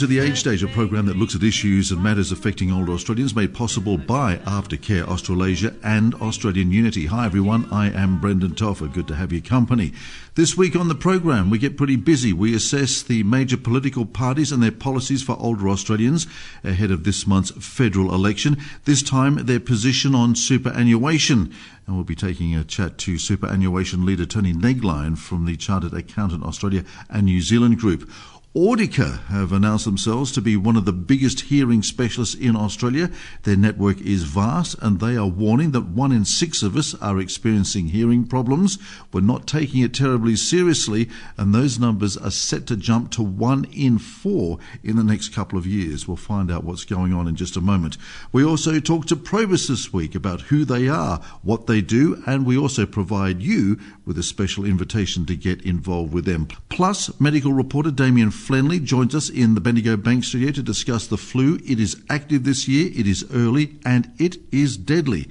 To the Age Stage, a program that looks at issues and matters affecting older Australians, made possible by Aftercare Australasia and Australian Unity. Hi everyone, I am Brendan Toffer. Good to have your company. This week on the program, we get pretty busy. We assess the major political parties and their policies for older Australians ahead of this month's federal election. This time, their position on superannuation. And we'll be taking a chat to superannuation leader Tony Negline from the Chartered Accountant Australia and New Zealand Group. Audika have announced themselves to be one of the biggest hearing specialists in Australia. Their network is vast and they are warning that one in six of us are experiencing hearing problems. We're not taking it terribly seriously and those numbers are set to jump to one in four in the next couple of years. We'll find out what's going on in just a moment. We also talked to Probus this week about who they are, what they do, and we also provide you with a special invitation to get involved with them. Plus, medical reporter Damien Flenley joins us in the Bendigo Bank studio to discuss the flu. It is active this year, it is early, and it is deadly.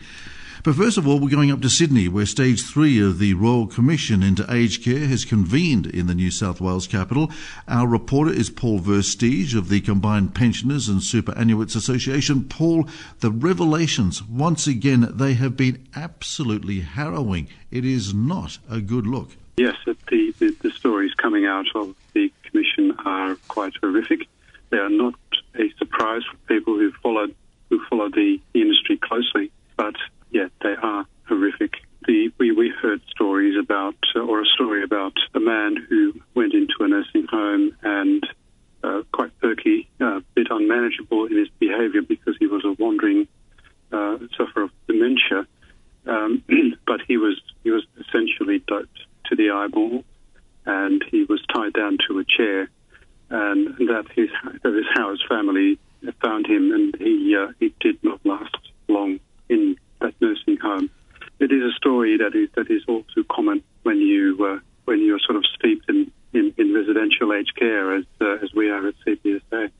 But first of all, we're going up to Sydney, where stage three of the Royal Commission into Aged Care has convened in the New South Wales capital. Our reporter is Paul Versteege of the Combined Pensioners and Superannuants Association. Paul, the revelations, once again, they have been absolutely harrowing. It is not a good look. Yes, the, the, the stories coming out of the Commission are quite horrific. They are not a surprise for people who followed who follow the industry closely, but yeah, they are horrific. The, we, we heard stories about, uh, or a story about a man who went into a nursing home and uh, quite perky, a uh, bit unmanageable in his behaviour because he was a wandering uh, sufferer of dementia. Um, but he was he was essentially doped to the eyeball and he was tied down to a chair, and that is that is how his family found him, and he uh, he did not last long in that nursing home. It is a story that is that is all too common when you uh, when you're sort of steeped in, in, in residential aged care as uh, as we are at CPSA.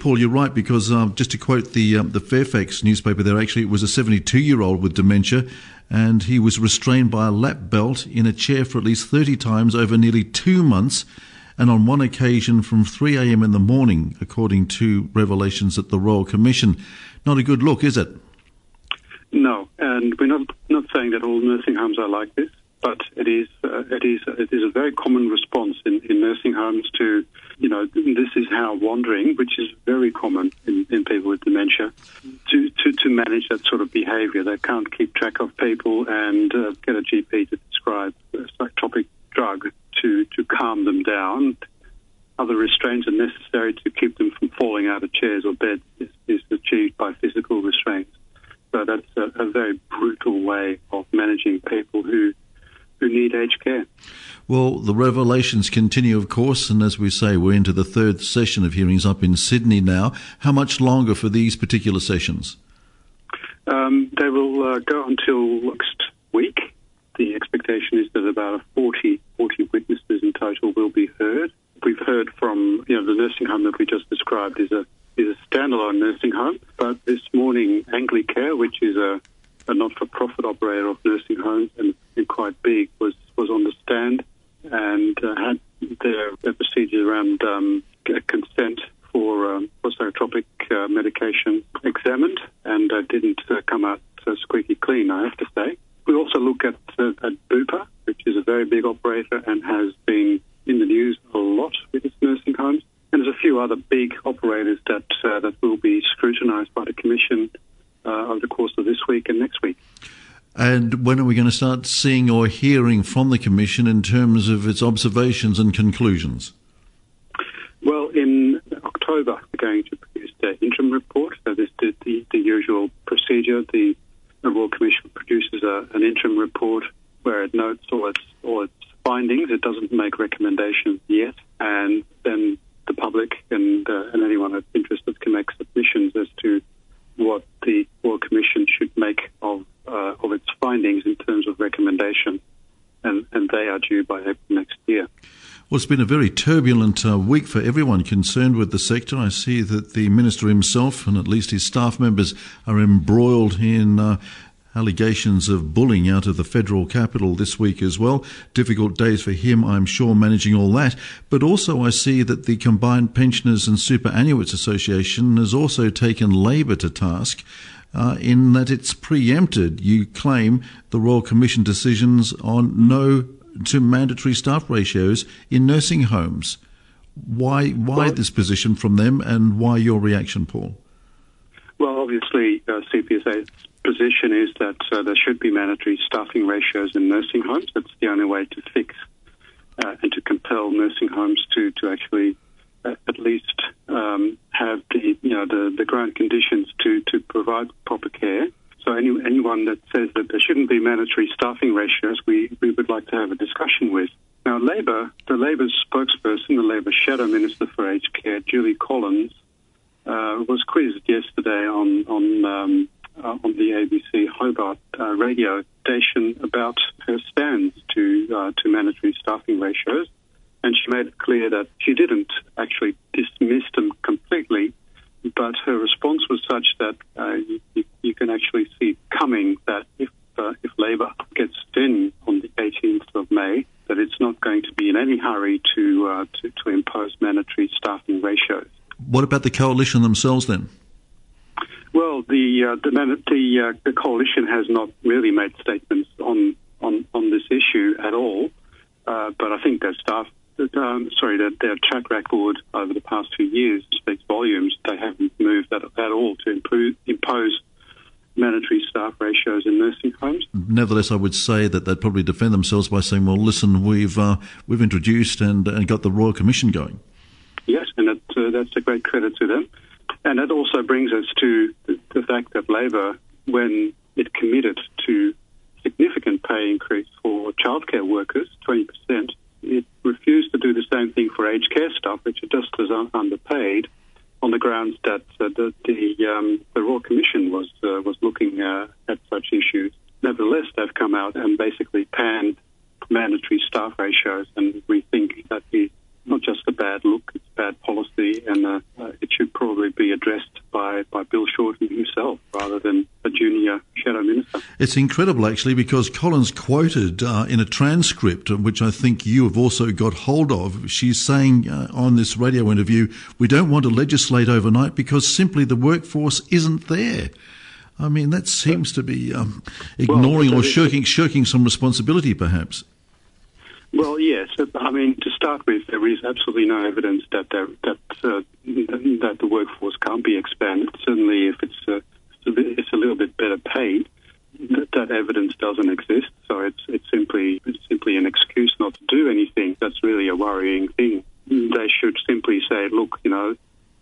Paul, you're right because um, just to quote the um, the Fairfax newspaper, there actually it was a 72 year old with dementia, and he was restrained by a lap belt in a chair for at least 30 times over nearly two months, and on one occasion from 3 a.m. in the morning, according to revelations at the Royal Commission. Not a good look, is it? No, and we're not not saying that all nursing homes are like this but it is uh, it is it is a very common response in, in nursing homes to you know this is how wandering, which is very common in, in people with dementia, to, to, to manage that sort of behaviour. They can't keep track of people and uh, get a GP to prescribe a psychotropic drug to to calm them down. Other restraints are necessary to keep them from falling out of chairs or beds is, is achieved by physical restraints. So that's a, a very brutal way of managing people who who need aged care. Well, the revelations continue, of course, and as we say, we're into the third session of hearings up in Sydney now. How much longer for these particular sessions? Um, they will uh, go until next week. The expectation is that about 40, 40 witnesses in total will be heard. We've heard from, you know, the nursing home that we just described is a is a standalone nursing home, but this morning Anglicare, which is a a not-for-profit operator of nursing homes and, and quite big, was, was on the stand and uh, had their, their procedures around um, consent for, um, psychotropic uh, medication examined and uh, didn't uh, come out uh, squeaky clean, I have to say. We also look at, uh, at Bupa, which is a very big operator and has been in the news a lot with its nursing homes. And there's a few other big operators that uh, that will be scrutinised by the Commission over the course of this week and next week. And when are we going to start seeing or hearing from the Commission in terms of its observations and conclusions? Well, in October, we're going to produce the interim report. So this is the, the usual procedure. The, Royal Commission produces a, an interim report where it notes all its all its findings. It doesn't make recommendations yet, and then the public and uh, and anyone interested can make submissions as to what the Royal Commission should make of uh, of its findings in terms of recommendation, and, and they are due by April next year. Well, it's been a very turbulent uh, week for everyone concerned with the sector. I see that the minister himself and at least his staff members are embroiled in uh, allegations of bullying out of the federal capital this week as well. Difficult days for him, I'm sure, managing all that. But also, I see that the Combined Pensioners and Superannuants Association has also taken Labor to task. Uh, in that it's preempted, you claim, the Royal Commission decisions on no to mandatory staff ratios in nursing homes. Why, why well, this position from them, and why your reaction, Paul? Well, obviously, uh, CPSA's position is that uh, there should be mandatory staffing ratios in nursing homes. That's the only way to fix uh, and to compel nursing homes to to actually uh, at least um, have the you know the, the ground conditions to to provide proper care. So any, anyone that says that there shouldn't be mandatory staffing ratios, we, we would like to have a discussion with. Now, Labor, the Labor spokesperson, the Labor Shadow Minister for Aged Care, Julie Collins, uh, was quizzed yesterday on on um, uh, on the ABC Hobart uh, radio station about her stance to uh, to mandatory staffing ratios, and she made it clear that she didn't actually dismiss them completely, but her response was such that uh, you, you, can actually see coming that if uh, if Labor gets in on the 18th of May, that it's not going to be in any hurry to to, to impose mandatory staffing ratios. What about the coalition themselves then? Well, the uh, the, the, uh, the, coalition has not really made statements on on, on this issue at all, uh, but I think their staff, um, sorry, their, their, track record over the past few years speaks volumes. They haven't moved at, at all to improve, impose mandatory staff ratios in nursing homes. Nevertheless, I would say that they'd probably defend themselves by saying, "Well, listen, we've uh, we've introduced and, and got the Royal Commission going." Yes, and it, uh, that's a great credit to them. And that also brings us to the, the fact that Labor, when it committed to significant pay increase for childcare workers, 20%, it refused to do the same thing for aged care staff, which are just as underpaid, on the grounds that uh, the the, um, the Royal Commission was uh, was looking uh, at such issues. Nevertheless, they've come out and basically panned mandatory staff ratios, and we think that is not just a bad look, it's bad policy, and uh, it should probably be addressed by, by Bill Shorten himself rather than a junior shadow minister. It's incredible, actually, because Collins quoted uh, in a transcript, uh, which I think you have also got hold of. She's saying uh, on this radio interview, we don't want to legislate overnight because simply the workforce isn't there. I mean, that seems to be um, ignoring well, or shirking, shirking some responsibility, perhaps. Well, yes. I mean, to start with, there is absolutely no evidence that there, that uh, that the workforce can't be expanded. Certainly, if it's uh, it's a little bit better paid, that, that evidence doesn't exist. So it's it's simply it's simply an excuse not to do anything. That's really a worrying thing. They should simply say, look, you know,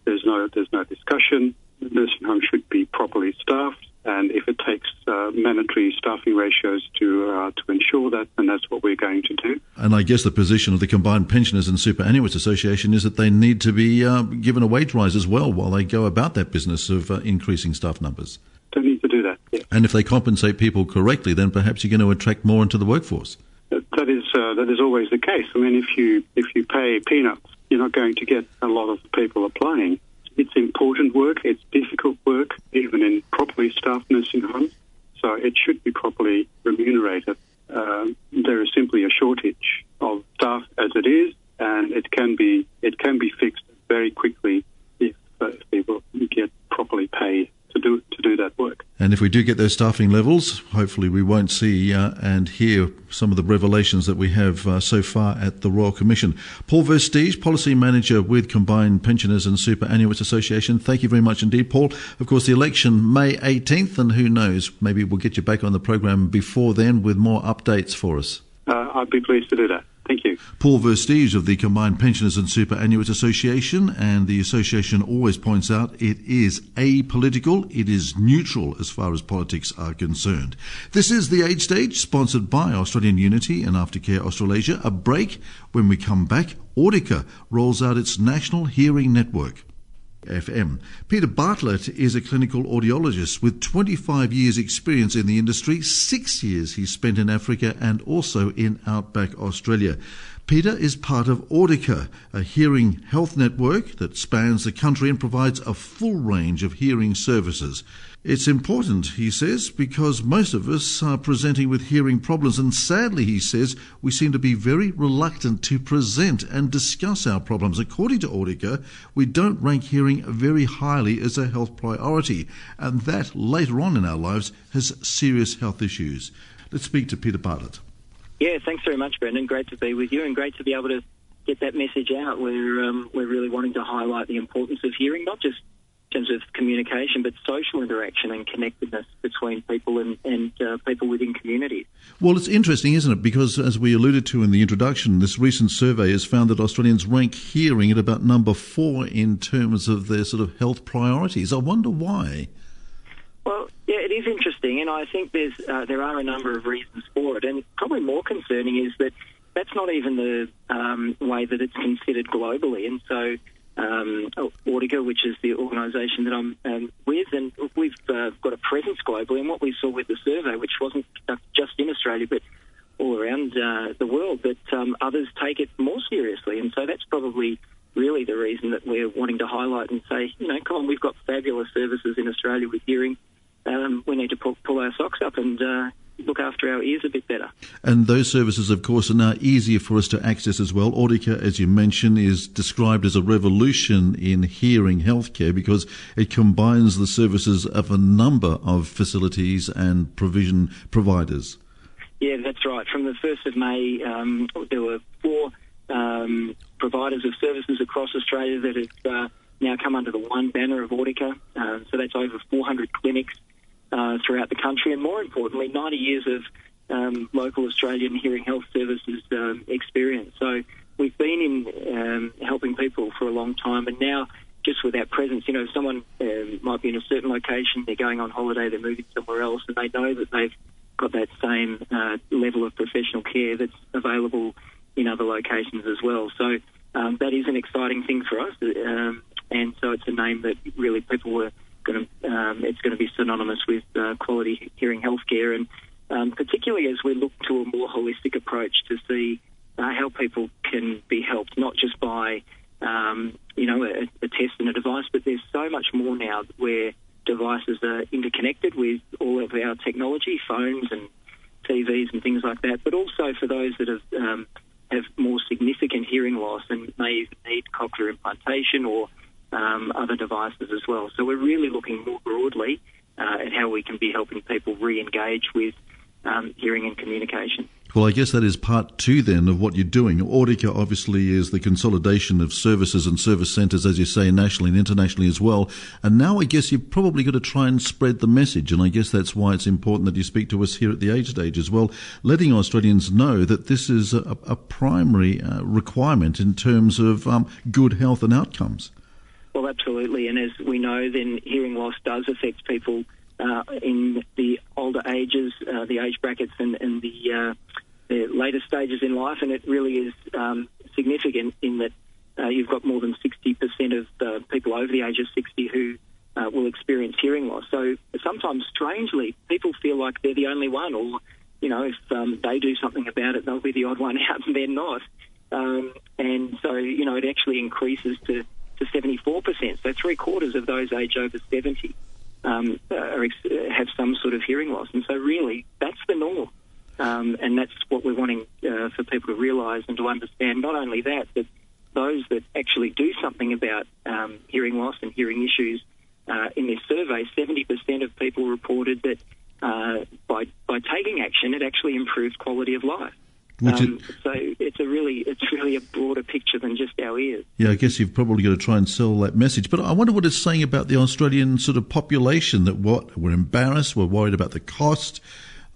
there's no there's no discussion. The nursing home should be properly staffed and if it takes uh, mandatory staffing ratios to uh, to ensure that, and that's what we're going to do. And I guess the position of the Combined Pensioners and Superannuants Association is that they need to be uh, given a wage rise as well while they go about that business of uh, increasing staff numbers. They need to do that. Yeah. And if they compensate people correctly, then perhaps you're going to attract more into the workforce. That is uh, that is always the case. I mean, if you if you pay peanuts, you're not going to get a lot of people applying. It's important work. It's difficult work, even in properly staffed nursing homes. So it should be properly remunerated. Um, there is simply a shortage of staff as it is, and it can be it can be fixed very quickly if, uh, if people get properly paid to do to do that work. And if we do get those staffing levels, hopefully we won't see uh, and hear some of the revelations that we have uh, so far at the Royal Commission. Paul Versteege, Policy Manager with Combined Pensioners and Superannuants Association. Thank you very much indeed, Paul. Of course, the election May 18th, and who knows, maybe we'll get you back on the program before then with more updates for us. Uh, I'd be pleased to do that. Paul Versteege of the Combined Pensioners and Superannuants Association, and the association always points out it is apolitical, it is neutral as far as politics are concerned. This is the Age Stage, sponsored by Australian Unity and Aftercare Australasia. A break. When we come back, Audika rolls out its national hearing network. FM. Peter Bartlett is a clinical audiologist with 25 years' experience in the industry. Six years he spent in Africa and also in outback Australia. Peter is part of Audika, a hearing health network that spans the country and provides a full range of hearing services. It's important, he says, because most of us are presenting with hearing problems, and sadly, he says, we seem to be very reluctant to present and discuss our problems. According to Audika, we don't rank hearing very highly as a health priority, and that later on in our lives has serious health issues. Let's speak to Peter Bartlett. Yeah, thanks very much, Brendan. Great to be with you and great to be able to get that message out. We're, um, we're really wanting to highlight the importance of hearing, not just in terms of communication, but social interaction and connectedness between people and, and uh, people within communities. Well, it's interesting, isn't it? Because as we alluded to in the introduction, this recent survey has found that Australians rank hearing at about number four in terms of their sort of health priorities. I wonder why. Well, yeah, it is interesting, and I think there's uh, there are a number of reasons for it. And probably more concerning is that that's not even the um, way that it's considered globally. And so, um, which is the organisation that I'm um, with, and we've uh, got a presence globally. And what we saw with the survey, which wasn't just in Australia, but all around uh, the world, that um, others take it more seriously. And so that's probably really the reason that we're wanting to highlight and say, you know, come on, we've got fabulous services in Australia with hearing um, we need to pull, pull, our socks up and uh, look after our ears a bit better. And those services, of course, are now easier for us to access as well. Audika, as you mentioned, is described as a revolution in hearing healthcare because it combines the services of a number of facilities and provision providers. Yeah, that's right. From the 1st of May, um, there were four um, providers of services across Australia that have uh, now come under the one banner of Audika. Uh, so that's over 400 clinics uh, throughout the country, and more importantly, 90 years of um, local Australian hearing health services um, experience. So we've been in um, helping people for a long time, and now just with our presence, you know, someone um, might be in a certain location, they're going on holiday, they're moving somewhere else, and they know that they've got that same uh, level of professional care that's available in other locations as well. So um, that is an exciting thing for us, um, and so it's a name that really people were going to um, it's going to be synonymous with uh, quality hearing healthcare, and um, particularly as we look to a more holistic approach to see uh, how people can be helped, not just by um, you know a, a, test and a device, but there's so much more now where devices are interconnected with all of our technology, phones and TVs and things like that. But also for those that have um, have more significant hearing loss and may even need cochlear implantation or um, other devices as well. So we're really looking more broadly uh, at how we can be helping people re-engage with um, hearing and communication. Well, I guess that is part two then of what you're doing. Audika obviously is the consolidation of services and service centres, as you say, nationally and internationally as well. And now I guess you've probably got to try and spread the message. And I guess that's why it's important that you speak to us here at the Age Stage as well, letting Australians know that this is a, a primary uh, requirement in terms of um, good health and outcomes. Well, absolutely. And as we know, then hearing loss does affect people uh, in the older ages, uh, the age brackets, and, and the, uh, the, later stages in life. And it really is um, significant in that uh, you've got more than 60% of people over the age of 60 who uh, will experience hearing loss. So sometimes, strangely, people feel like they're the only one, or you know, if um, they do something about it, they'll be the odd one out, and they're not. Um, and so, you know, it actually increases to to 74%. So three quarters of those aged over 70 um, are, have some sort of hearing loss. And so really, that's the norm. Um, and that's what we're wanting uh, for people to realise and to understand. Not only that, but those that actually do something about um, hearing loss and hearing issues. Uh, in this survey, 70% of people reported that uh, by by taking action, it actually improved quality of life. Um, so it's a really it's really a broader picture than just our ears. Yeah, I guess you've probably got to try and sell that message. But I wonder what it's saying about the Australian sort of population that what we're embarrassed, we're worried about the cost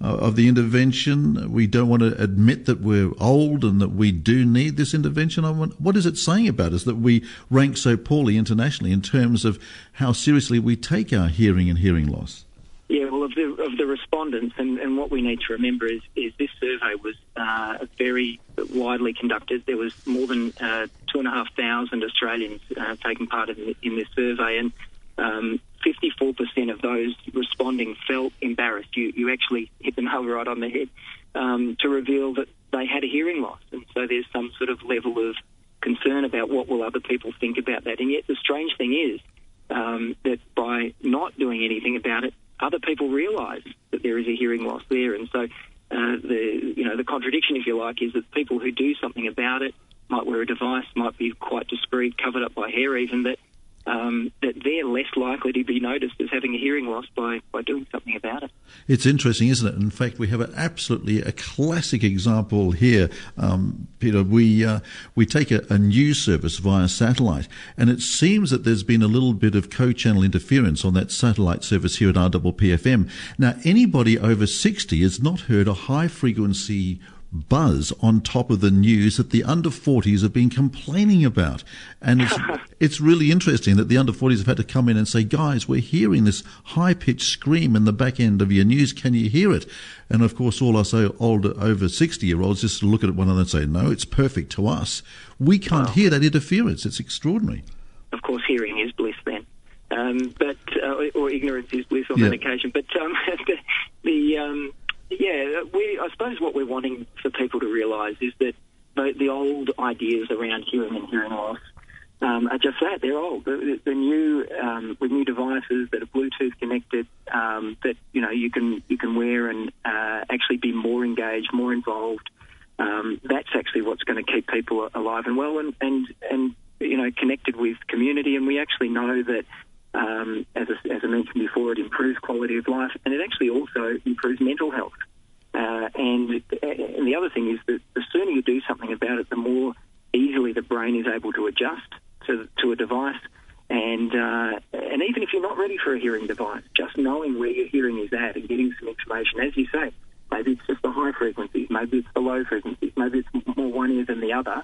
uh, of the intervention. We don't want to admit that we're old and that we do need this intervention. I want, what is it saying about us that we rank so poorly internationally in terms of how seriously we take our hearing and hearing loss? Yeah, well, of the of the respondents, and, and what we need to remember is is this survey was uh, very widely conducted. There was more than uh, two and a half thousand Australians uh, taking part in, in, this survey, and um, 54% 84% of those responding felt embarrassed. You, you actually hit the nail right on the head um, to reveal that they had a hearing loss. And so there's some sort of level of concern about what will other people think about that. And yet the strange thing is um, that by not doing anything about it, other people realise that there is a hearing loss there. And so uh, the you know the contradiction, if you like, is that people who do something about it might wear a device, might be quite discreet, covered up by hair, even that um, that they're less likely to be noticed as having a hearing loss by, by doing something about it. It's interesting, isn't it? In fact, we have an absolutely a classic example here, um, Peter. We uh, we take a, a, news service via satellite, and it seems that there's been a little bit of co-channel interference on that satellite service here at RPPFM. Now, anybody over 60 has not heard a high frequency buzz on top of the news that the under 40s have been complaining about. And it's, it's really interesting that the under 40s have had to come in and say, guys, we're hearing this high pitched scream in the back end of your news. Can you hear it? And of course, all us older, over 60 year olds just look at one another and say, no, it's perfect to us. We can't hear that interference. It's extraordinary. Of course, hearing is bliss then. Um, but uh, or ignorance is bliss on yeah. that occasion. But um, the, the um, yeah, we, I suppose what we're wanting for people to realise is that the, the, old ideas around hearing and hearing loss um, are just that. They're old. The, the new um, with new devices that are Bluetooth connected um, that you know you can you can wear and uh, actually be more engaged, more involved. Um, that's actually what's going to keep people alive and well and, and and you know connected with community. And we actually know that um, as, I, as, I, mentioned before, it improves quality of life and it actually also improves mental health. Uh, and, and, the other thing is that the sooner you do something about it, the more easily the brain is able to adjust to, to a device. And uh, and even if you're not ready for a hearing device, just knowing where your hearing is at and getting some information, as you say, maybe it's just the high frequencies, maybe it's the low frequencies, maybe it's more one ear than the other.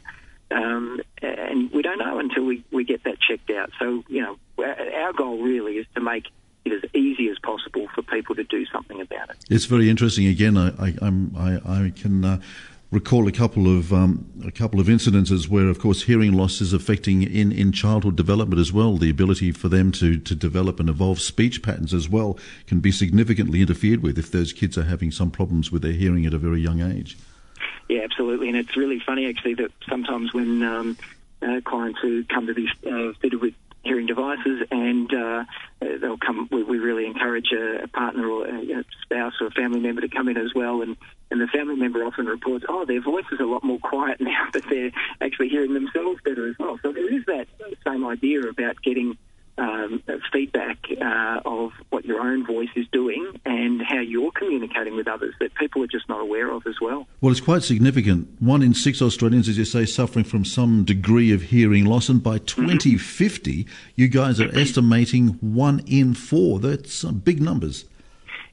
Um, and we don't know until we, we get that checked out. So, you know, our goal really is to make it as easy as possible for people to do something about it. It's very interesting. Again, I, I, I, can uh, recall a couple of um, a couple of incidences where, of course, hearing loss is affecting in, in childhood development as well. The ability for them to, to develop and evolve speech patterns as well can be significantly interfered with if those kids are having some problems with their hearing at a very young age. Yeah, absolutely, and it's really funny actually that sometimes when um, uh, clients who come to be uh, fitted with hearing devices, and uh, they'll come. We, we, really encourage a, a partner or a, a, spouse or a family member to come in as well, and and the family member often reports, oh, their voice is a lot more quiet now, but they're actually hearing themselves better as well. So there is that same idea about getting um, feedback uh, of what your own voice is doing and how you're communicating with others that people are just not aware of as well. Well, it's quite significant. One in six Australians, as you say, suffering from some degree of hearing loss, and by 2050, mm-hmm. you guys are estimating one in four. That's big numbers.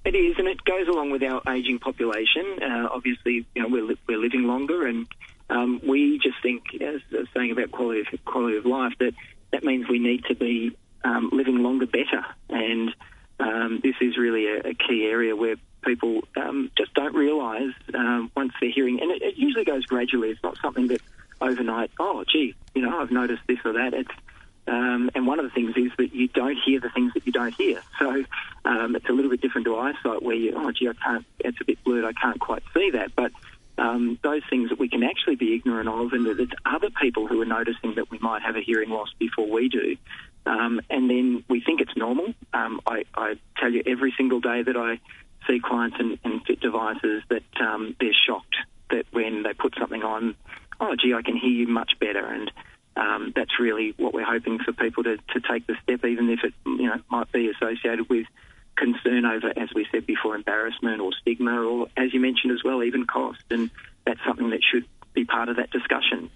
It is, and it goes along with our ageing population. Uh, obviously, you know, we're, li- we're living longer, and um, we just think, as, as saying about quality of, quality of life, that that means we need to be um, living longer better. And um, this is really a, a, key area where people um, just don't realise um, once they're hearing, and it, it, usually goes gradually. It's not something that overnight, oh, gee, you know, I've noticed this or that. It's um, and one of the things is that you don't hear the things that you don't hear. So um, it's a little bit different to eyesight where you, oh, gee, I can't, it's a bit blurred, I can't quite see that. But um, those things that we can actually be ignorant of, and that it's other people who are noticing that we might have a hearing loss before we do. Um, and then we think it's normal. Um, I, I, tell you every single day that I see clients and, and fit devices that um, they're shocked that when they put something on, oh, gee, I can hear you much better. And um, that's really what we're hoping for people to, to take the step, even if it you know might be associated with concern over, as we said before, embarrassment or stigma, or as you mentioned as well, even cost. And that's something that should be part of that discussion.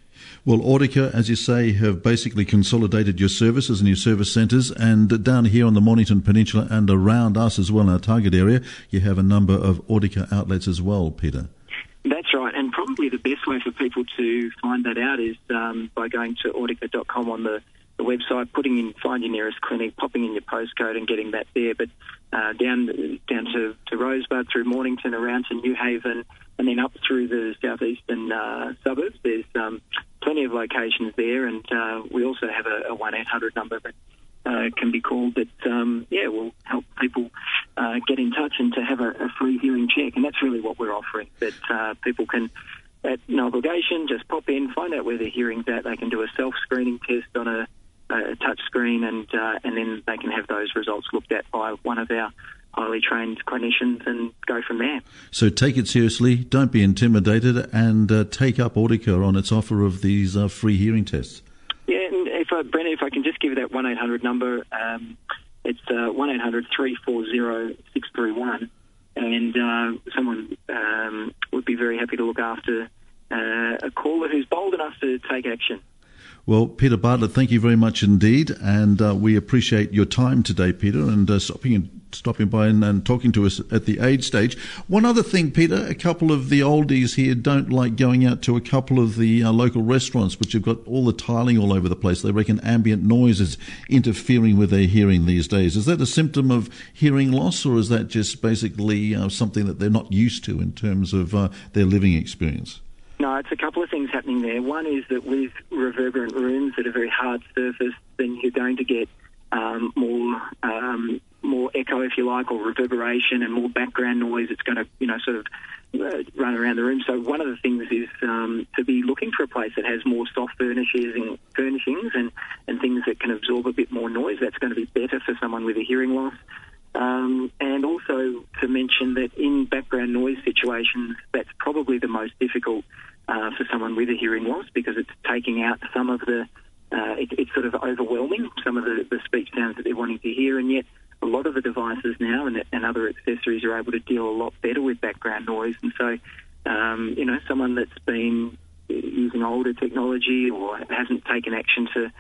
Well, Audika, as you say, have basically consolidated your services and your service centres, and down here on the Mornington Peninsula and around us as well in our target area, you have a number of Audika outlets as well, Peter. That's right, and probably the best way for people to find that out is um, by going to audika.com on the, the website, putting in find your nearest clinic, popping in your postcode, and getting that there. But uh, down down to, to Rosebud, through Mornington, around to Newhaven, and then up through the southeastern uh, suburbs. There's um, plenty of locations there, and uh, we also have a, a 1 800 number that uh, can be called that, um, yeah, will help people uh, get in touch and to have a, a, free hearing check. And that's really what we're offering, that uh, people can, at no obligation, just pop in, find out where their hearing's at. They can do a self-screening test on a, a touch screen and, uh, and then they can have those results looked at by one of our highly trained clinicians and go from there. So take it seriously, don't be intimidated, and uh, take up Audika on its offer of these uh, free hearing tests. Yeah, and if I, Brendan, if I can just give you that 1 800 number, um, it's uh, 1 800 340 631, and uh, someone um, would be very happy to look after uh, a caller who's bold enough to take action. Well, Peter Bartlett, thank you very much indeed, and uh, we appreciate your time today, Peter, and uh, stopping stopping by and, and, talking to us at the age stage. One other thing, Peter, a couple of the oldies here don't like going out to a couple of the uh, local restaurants, which have got all the tiling all over the place. They reckon ambient noise is interfering with their hearing these days. Is that a symptom of hearing loss, or is that just basically uh, something that they're not used to in terms of uh, their living experience? No, it's a couple of things happening there. One is that with reverberant rooms that are very hard surfaced, then you're going to get um, more um, more echo, if you like, or reverberation and more background noise. It's going to, you know, sort of uh, run around the room. So one of the things is um, to be looking for a place that has more soft furnishings and furnishings and, and things that can absorb a bit more noise. That's going to be better for someone with a hearing loss. Um, and also to mention that in background noise situations, that's probably the most difficult uh, for someone with a hearing loss because it's taking out some of the, uh, it, it's sort of overwhelming some of the, the speech sounds that they're wanting to hear, and yet a lot of the devices now and, and other accessories are able to deal a lot better with background noise. And so, um, you know, someone that's been using older technology or hasn't taken action to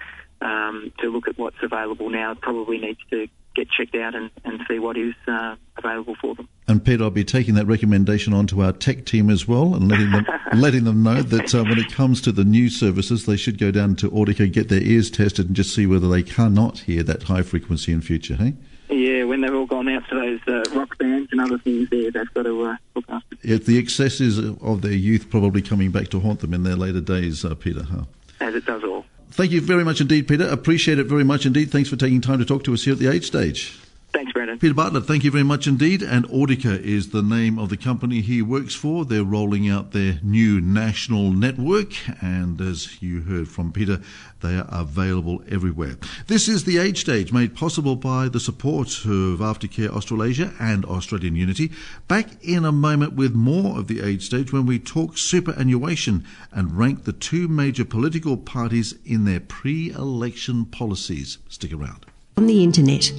um, to look at what's available now probably needs to get checked out and, and see what is uh, available for them. And Peter, I'll be taking that recommendation on to our tech team as well, and letting them letting them know that uh, when it comes to the new services, they should go down to Audika, get their ears tested, and just see whether they cannot hear that high frequency in future. Hey. Yeah, when they've all gone out to those uh, rock bands and other things there, they've got to uh, look after. Yeah, the excesses of their youth probably coming back to haunt them in their later days, uh, Peter. Huh? As it does all. Thank you very much indeed, Peter. Appreciate it very much indeed. Thanks for taking time to talk to us here at the Age Stage. Thanks, Brandon. Peter Bartlett, thank you very much indeed. And Audika is the name of the company he works for. They're rolling out their new national network. And as you heard from Peter, they are available everywhere. This is the Age Stage, made possible by the support of Aftercare Australasia and Australian Unity. Back in a moment with more of the Age Stage when we talk superannuation and rank the two major political parties in their pre election policies. Stick around. On the internet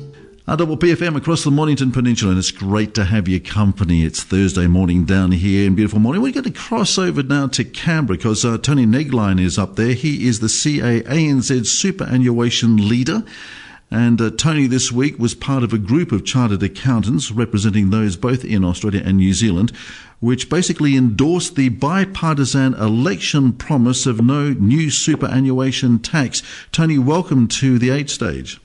double PFM across the Mornington Peninsula, and it's great to have your company. It's Thursday morning down here in beautiful morning. We're going to cross over now to Canberra because uh, Tony Negline is up there. He is the CAANZ superannuation leader. And uh, Tony this week was part of a group of chartered accountants representing those both in Australia and New Zealand, which basically endorsed the bipartisan election promise of no new superannuation tax. Tony, welcome to the Age Stage.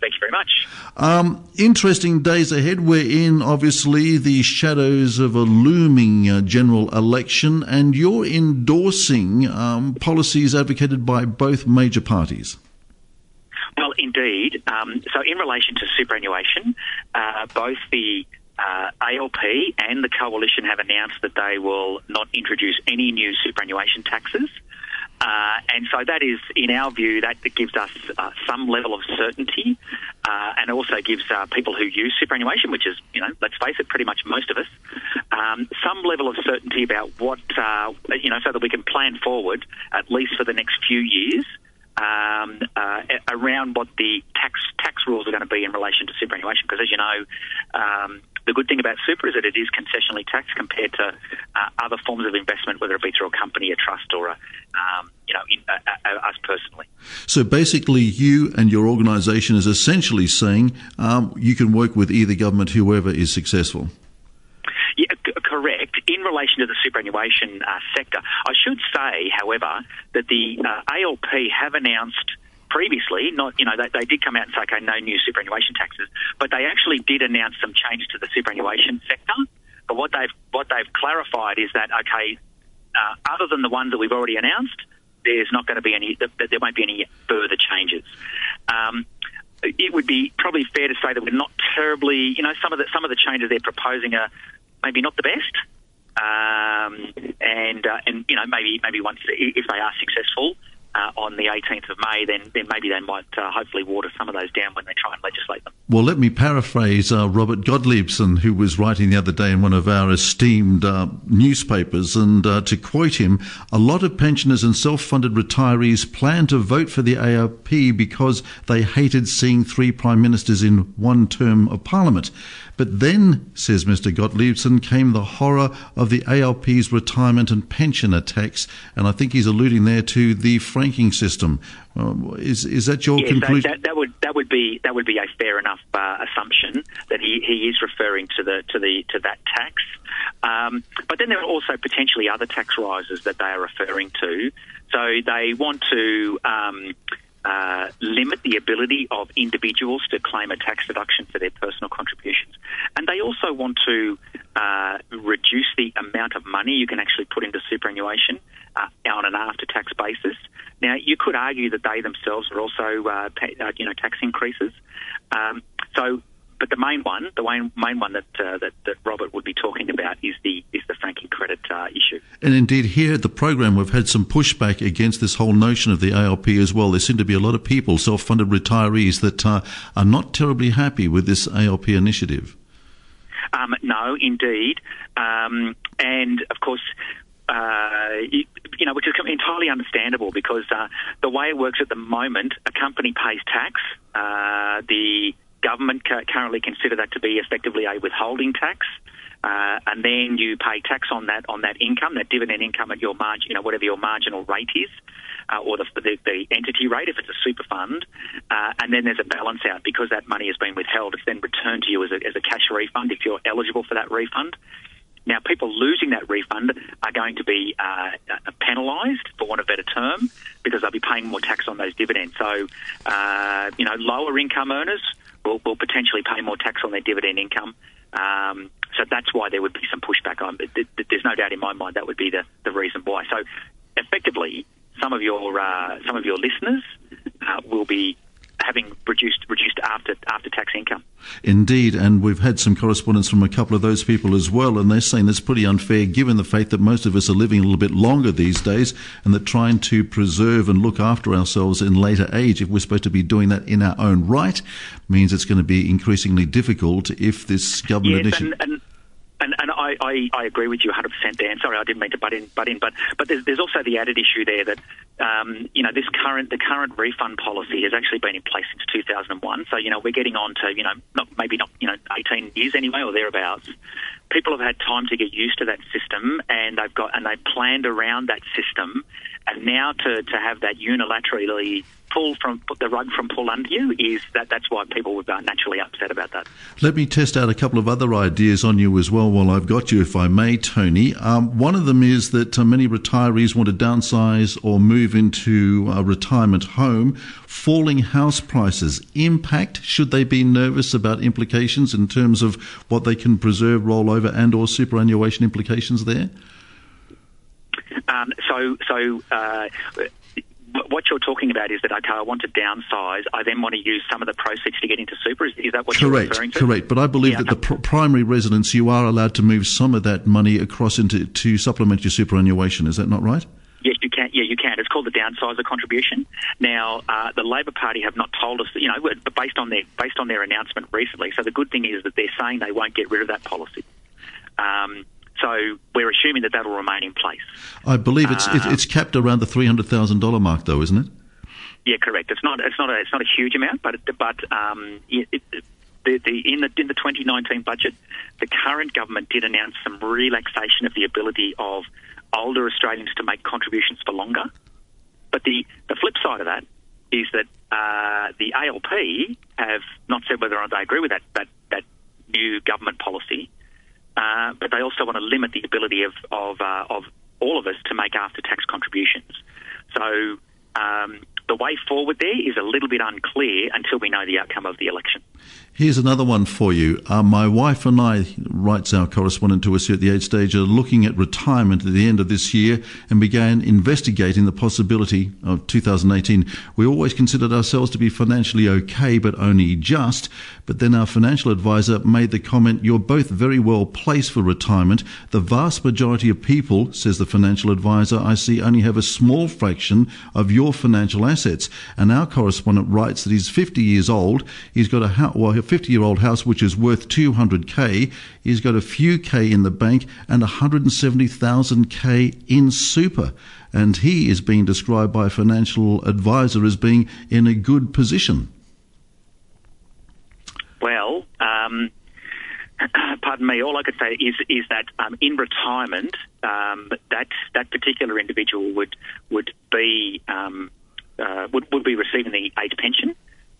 Thank you very much. Um, interesting days ahead. We're in, obviously, the shadows of a looming uh, general election, and you're endorsing um, policies advocated by both major parties. Well, indeed. Um, so, in relation to superannuation, uh, both the uh, ALP and the coalition have announced that they will not introduce any new superannuation taxes. Uh, and so that is, in our view, that gives us uh, some level of certainty uh, and also gives uh, people who use superannuation, which is, you know, let's face it, pretty much most of us, um, some level of certainty about what, uh, you know, so that we can plan forward, at least for the next few years, um, uh, around what the tax tax rules are going to be in relation to superannuation. Because as you know, um, the good thing about super is that it is concessionally taxed compared to uh, other forms of investment, whether it be through a company, a trust, or a, um, you know, in, uh, uh, us personally. So basically, you and your organisation is essentially saying um, you can work with either government, whoever is successful. Yeah, c- correct. In relation to the superannuation uh, sector, I should say, however, that the uh, ALP have announced previously, not you know they, they did come out and say okay, no new superannuation taxes, but they actually did announce some change to the superannuation sector. But what they've what they've clarified is that okay, uh, other than the ones that we've already announced, there's not going to be any there won't be any further changes. Um, it would be probably fair to say that we're not terribly, you know, some of the some of the changes they're proposing are maybe not the best. Um, and uh, and you know maybe maybe once if they are successful, uh, on the 18th of May, then then maybe they might uh, hopefully water some of those down when they try and legislate them. Well, let me paraphrase uh, Robert Gottliebsen, who was writing the other day in one of our esteemed uh, newspapers, and uh, to quote him, a lot of pensioners and self-funded retirees plan to vote for the ALP because they hated seeing three prime ministers in one term of parliament. But then, says Mr. Gottliebsen, came the horror of the ALP's retirement and pension attacks, and I think he's alluding there to the franking system. Uh, is is that your yes, conclusion? That, that, would that would be that would be a fair enough uh, assumption that he, he is referring to the to the to that tax. Um, but then there are also potentially other tax rises that they are referring to. So they want to. Um, uh, limit the ability of individuals to claim a tax deduction for their personal contributions. And they also want to uh, reduce the amount of money you can actually put into superannuation uh, on an after-tax basis. Now, you could argue that they themselves are also, uh, uh, you know, tax increases. Um, so but the main one, the main, main one that, uh, that, that Robert would be talking about is the is the franking credit uh, issue. And indeed, here at the program, we've had some pushback against this whole notion of the ALP as well. There seem to be a lot of people, self-funded retirees, that uh, are not terribly happy with this ALP initiative. Um, no, indeed, um, and of course. Uh, you, know, which is entirely understandable because uh, the way it works at the moment, a company pays tax. Uh, the government currently consider that to be effectively a withholding tax. Uh, and then you pay tax on that on that income, that dividend income at your margin, you know, whatever your marginal rate is, uh, or the, the, the, entity rate if it's a super fund, uh, and then there's a balance out because that money has been withheld. It's then returned to you as a, as a cash refund if you're eligible for that refund. Now, people losing that refund are going to be uh, penalised, for want of a better term, because they'll be paying more tax on those dividends. So, uh, you know, lower income earners will, will potentially pay more tax on their dividend income. Um, so that's why there would be some pushback on. There's no doubt in my mind that would be the, the reason why. So effectively, some of your uh, some of your listeners uh, will be having reduced reduced after after tax income. Indeed, and we've had some correspondence from a couple of those people as well, and they're saying that's pretty unfair given the fact that most of us are living a little bit longer these days, and that trying to preserve and look after ourselves in later age, if we're supposed to be doing that in our own right, means it's going to be increasingly difficult if this government yes, initiative. And, and- and, and I, I, I, agree with you 100%, Dan. Sorry, I didn't mean to butt in, butt in, but but there's, there's also the added issue there that um, you know this current the current refund policy has actually been in place since 2001. So you know we're getting on to you know not maybe not you know 18 years anyway or thereabouts. People have had time to get used to that system, and they've got and they've planned around that system, and now to to have that unilaterally pull from put the rug from pull under you is that that's why people be naturally upset about that. Let me test out a couple of other ideas on you as well while I've got you, if I may, Tony. Um, one of them is that uh, many retirees want to downsize or move into a retirement home. Falling house prices impact. Should they be nervous about implications in terms of what they can preserve, rollover, and or superannuation implications there? Um, so, so uh, what you're talking about is that okay, I want to downsize. I then want to use some of the proceeds to get into super. Is, is that what correct, you're referring to? Correct. But I believe yeah. that the pr- primary residence, you are allowed to move some of that money across into to supplement your superannuation. Is that not right? Yes, you can. Yeah, you can. It's called the downsizer contribution. Now, uh, the Labor Party have not told us, you know, based on their based on their announcement recently. So the good thing is that they're saying they won't get rid of that policy. Um, so we're assuming that that will remain in place. I believe it's uh, it's capped around the three hundred thousand dollar mark, though, isn't it? Yeah, correct. It's not it's not a it's not a huge amount, but but um, it, it, the, the, in the in the 2019 budget, the current government did announce some relaxation of the ability of older Australians to make contributions for longer. But the, the flip side of that is that uh, the ALP have not said whether or not they agree with that that, that new government policy. Uh, but they also want to limit the ability of of, uh, of all of us to make after tax contributions. So um, the way forward there is a little bit unclear until we know the outcome of the election. Here's another one for you. Uh, my wife and I, writes our correspondent to us at the age stage, are looking at retirement at the end of this year and began investigating the possibility of 2018. We always considered ourselves to be financially okay, but only just. But then our financial advisor made the comment, You're both very well placed for retirement. The vast majority of people, says the financial advisor, I see only have a small fraction of your financial assets. And our correspondent writes that he's 50 years old. He's got a house, well, 50 year old house which is worth 200k. He's got a few K in the bank and 170,000k in super. And he is being described by a financial advisor as being in a good position. Well, um, pardon me. All I could say is is that um, in retirement, um, that that particular individual would would be um, uh, would would be receiving the age pension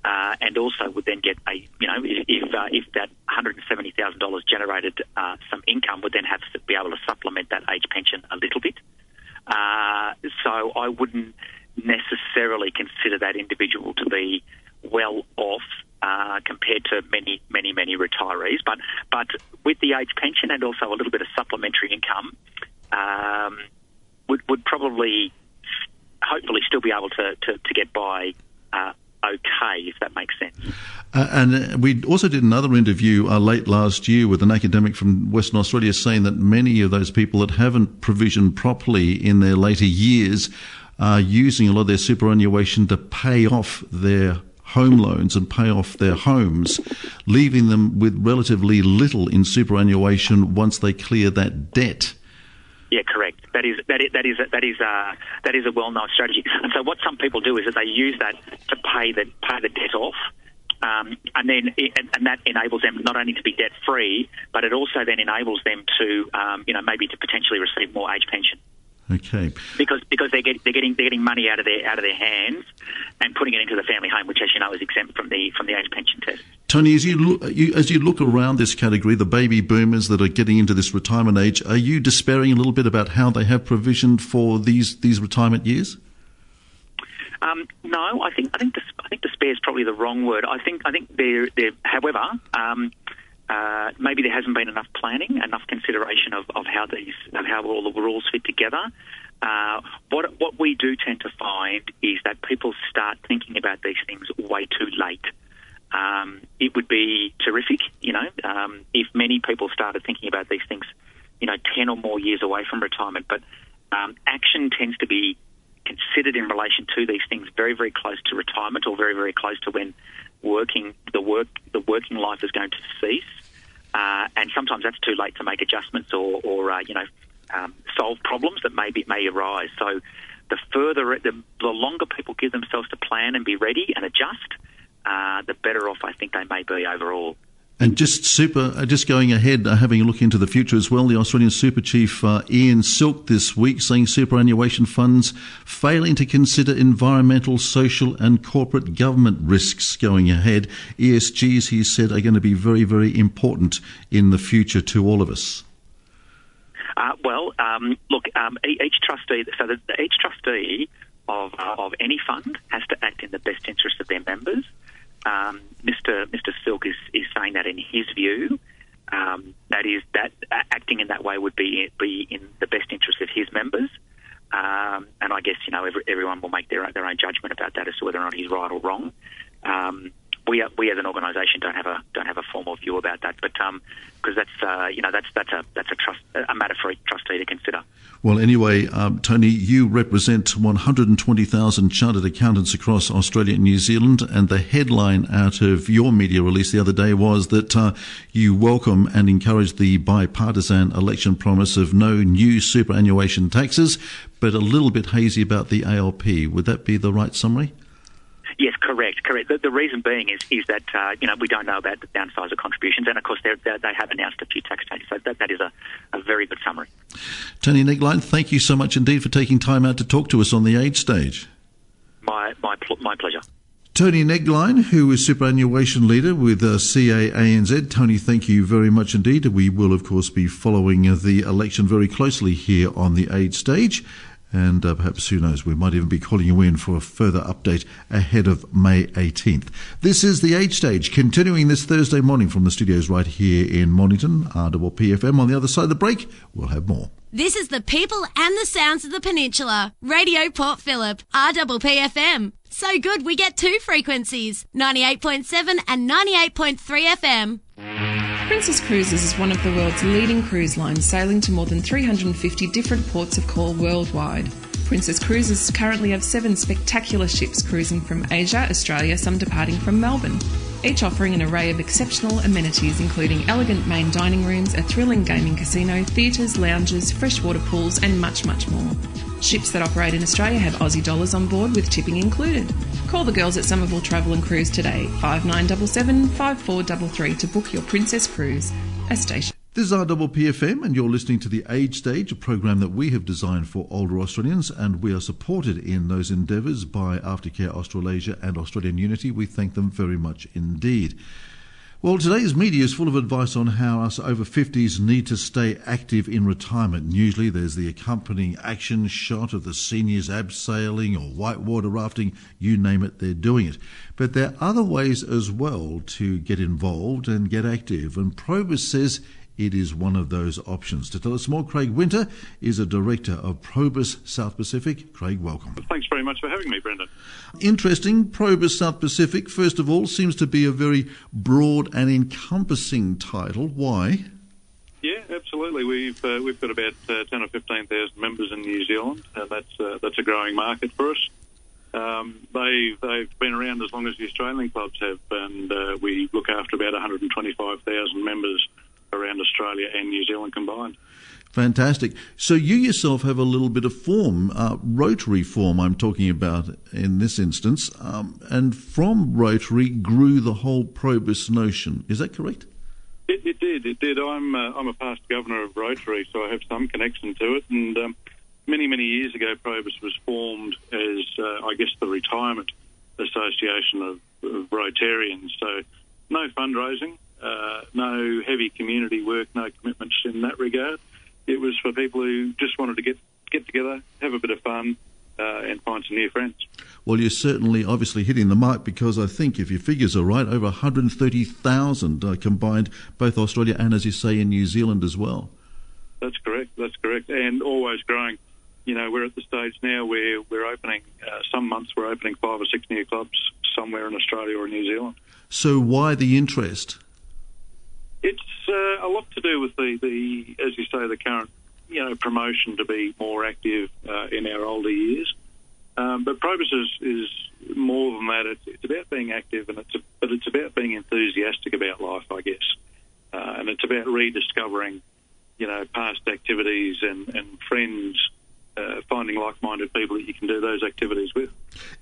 uh, and also would then get a, you know, if uh, if that $170,000 generated uh, some income, would then have to be able to supplement that age pension a little bit. Uh, so I wouldn't necessarily consider that individual to be well off uh, compared to many, many, many retirees. But but with the age pension and also a little bit of supplementary income, um, would would probably hopefully still be able to to, to get by okay, if that makes sense. Uh, and uh, we also did another interview uh, late last year with an academic from Western Australia saying that many of those people that haven't provisioned properly in their later years are using a lot of their superannuation to pay off their home loans and pay off their homes, leaving them with relatively little in superannuation once they clear that debt. Yeah, correct. That is that is that is that is uh, that is a well-known strategy. And so, what some people do is that they use that to pay the pay the debt off, um, and then and, and, that enables them not only to be debt free, but it also then enables them to um, you know maybe to potentially receive more age pension. Okay. Because because they're, get, they're getting they're getting money out of their out of their hands and putting it into the family home, which, as you know, is exempt from the from the age pension test. Tony, as you look you, as you look around this category, the baby boomers that are getting into this retirement age, are you despairing a little bit about how they have provisioned for these these retirement years? Um, no, I think I think I think despair is probably the wrong word. I think I think they're, they're however. Um, uh, maybe there hasn't been enough planning, enough consideration of, of how these, of how all the rules fit together. Uh, what what we do tend to find is that people start thinking about these things way too late. Um, it would be terrific, you know, um, if many people started thinking about these things, you know, ten or more years away from retirement. But um, action tends to be considered in relation to these things very, very close to retirement or very, very close to when working the work the working life is going to cease, uh, and sometimes that's too late to make adjustments or, or uh, you know um, solve problems that may be, may arise. So the further the, the longer people give themselves to plan and be ready and adjust, uh, the better off I think they may be overall. And just super, uh, just going ahead, uh, having a look into the future as well. The Australian Super Chief uh, Ian Silk this week saying superannuation funds failing to consider environmental, social, and corporate government risks going ahead. ESGs, he said, are going to be very, very important in the future to all of us. Uh, well, um, look, um, each trustee, so each trustee of, uh, of any fund has to act in the best interest of their members um, Mr. Mr. Silk is, is saying that in his view, um, that is that uh, acting in that way would be be in the best interest of his members. Um, and I guess you know every, everyone will make their their own judgment about that as to whether or not he's right or wrong. Um, we we as an organisation don't have a don't have a formal view about that, but because um, that's uh, you know that's that's a that's a trust a matter for a trustee to consider. Well, anyway, um, Tony, you represent 120,000 chartered accountants across Australia and New Zealand, and the headline out of your media release the other day was that uh, you welcome and encourage the bipartisan election promise of no new superannuation taxes, but a little bit hazy about the ALP. Would that be the right summary? Yes, correct, correct. The, the reason being is is that uh, you know we don't know about the downsizer contributions, and of course they they have announced a few tax changes. So that, that is a, a very good summary. Tony Negline, thank you so much indeed for taking time out to talk to us on the age stage. My my my pleasure. Tony Negline, who is superannuation leader with uh, CAANZ. Tony, thank you very much indeed. We will, of course, be following the election very closely here on the Age Stage. And uh, perhaps, who knows, we might even be calling you in for a further update ahead of May 18th. This is the Age Stage, continuing this Thursday morning from the studios right here in Mornington, RPPFM. On the other side of the break, we'll have more. This is the people and the sounds of the peninsula. Radio Port Phillip, RPPFM. So good we get two frequencies, 98.7 and 98.3 FM. Princess Cruises is one of the world's leading cruise lines, sailing to more than 350 different ports of call worldwide. Princess Cruises currently have seven spectacular ships cruising from Asia, Australia, some departing from Melbourne, each offering an array of exceptional amenities including elegant main dining rooms, a thrilling gaming casino, theatres, lounges, freshwater pools, and much, much more. Ships that operate in Australia have Aussie dollars on board with tipping included. Call the girls at Somerville Travel and Cruise today, 5977 5433 to book your Princess Cruise. A station. This is RPPFM, and you're listening to The Age Stage, a program that we have designed for older Australians, and we are supported in those endeavours by Aftercare Australasia and Australian Unity. We thank them very much indeed. Well, today's media is full of advice on how us over 50s need to stay active in retirement. And usually there's the accompanying action shot of the seniors abseiling or whitewater rafting, you name it, they're doing it. But there are other ways as well to get involved and get active. And Probus says it is one of those options. To tell us more, Craig Winter is a director of Probus South Pacific. Craig, welcome. Thanks very much for having me, Brendan. Interesting. Probus South Pacific, first of all, seems to be a very broad and encompassing title. Why? Yeah, absolutely. We've uh, we've got about uh, ten or fifteen thousand members in New Zealand, and that's uh, that's a growing market for us. Um, they they've been around as long as the Australian clubs have, and uh, we look after about 125,000 members around Australia and New Zealand combined. Fantastic. So you yourself have a little bit of form, uh, Rotary form I'm talking about in this instance, um, and from Rotary grew the whole Probus notion. Is that correct? It, it did. It did. I'm uh, I'm a past governor of Rotary, so I have some connection to it. And um, many many years ago, Probus was formed as uh, I guess the retirement association of, of Rotarians. So no fundraising, uh, no heavy community work, no commitments in that regard. It was for people who just wanted to get get together, have a bit of fun, uh, and find some new friends. Well, you're certainly obviously hitting the mark because I think if your figures are right, over 130,000 uh, combined, both Australia and, as you say, in New Zealand as well. That's correct. That's correct, and always growing. You know, we're at the stage now where we're opening. Uh, some months we're opening five or six new clubs somewhere in Australia or New Zealand. So, why the interest? It's uh, a lot to do with the, the, as you say, the current, you know, promotion to be more active uh, in our older years. Um, but Probus is, is more than that. It's, it's about being active, and it's a, but it's about being enthusiastic about life, I guess. Uh, and it's about rediscovering, you know, past activities and, and friends, uh, finding like-minded people that you can do those activities with.